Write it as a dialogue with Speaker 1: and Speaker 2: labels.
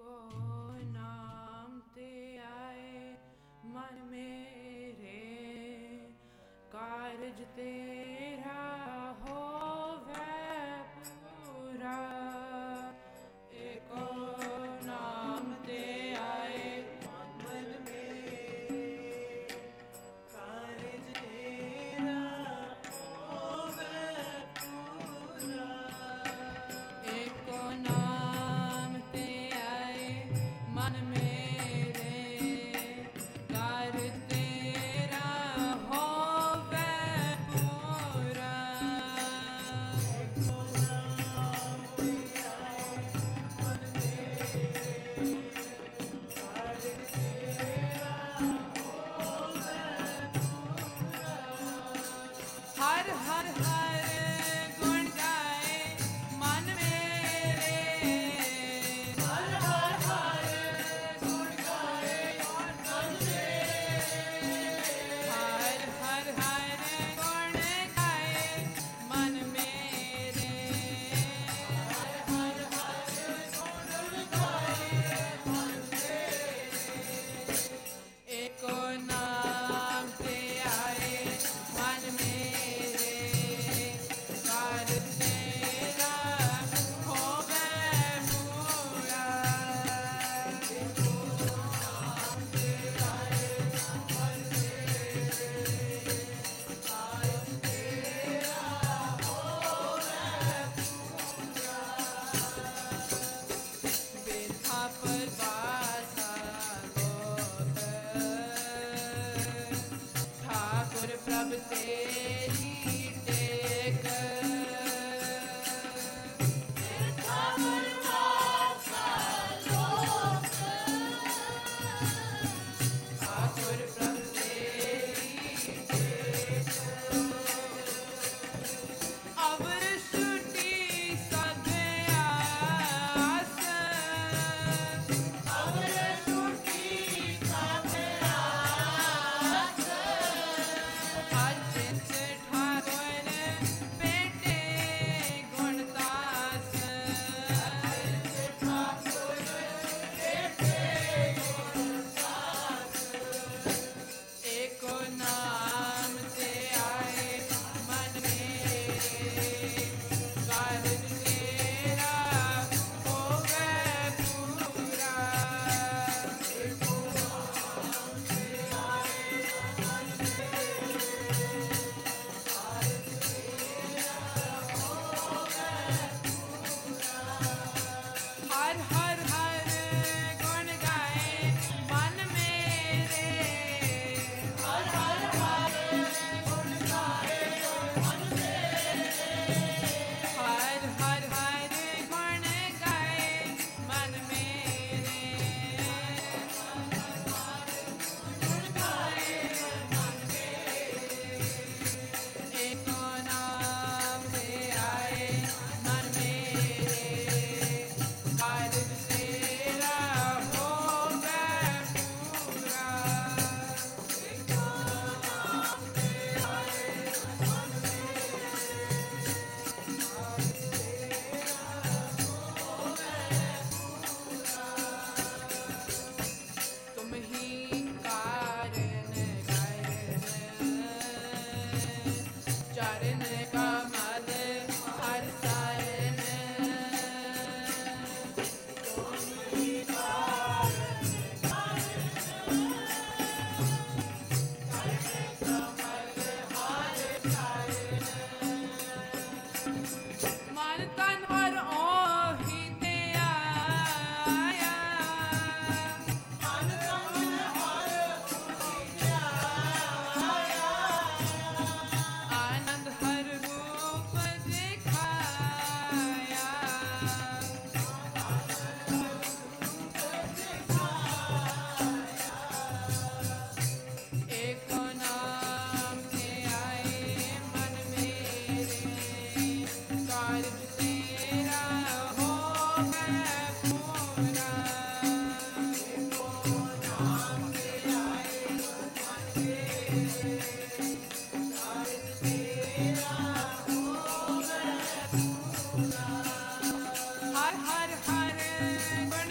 Speaker 1: को नाम ते आए मन मेरे। कारज ते with it. done Bye.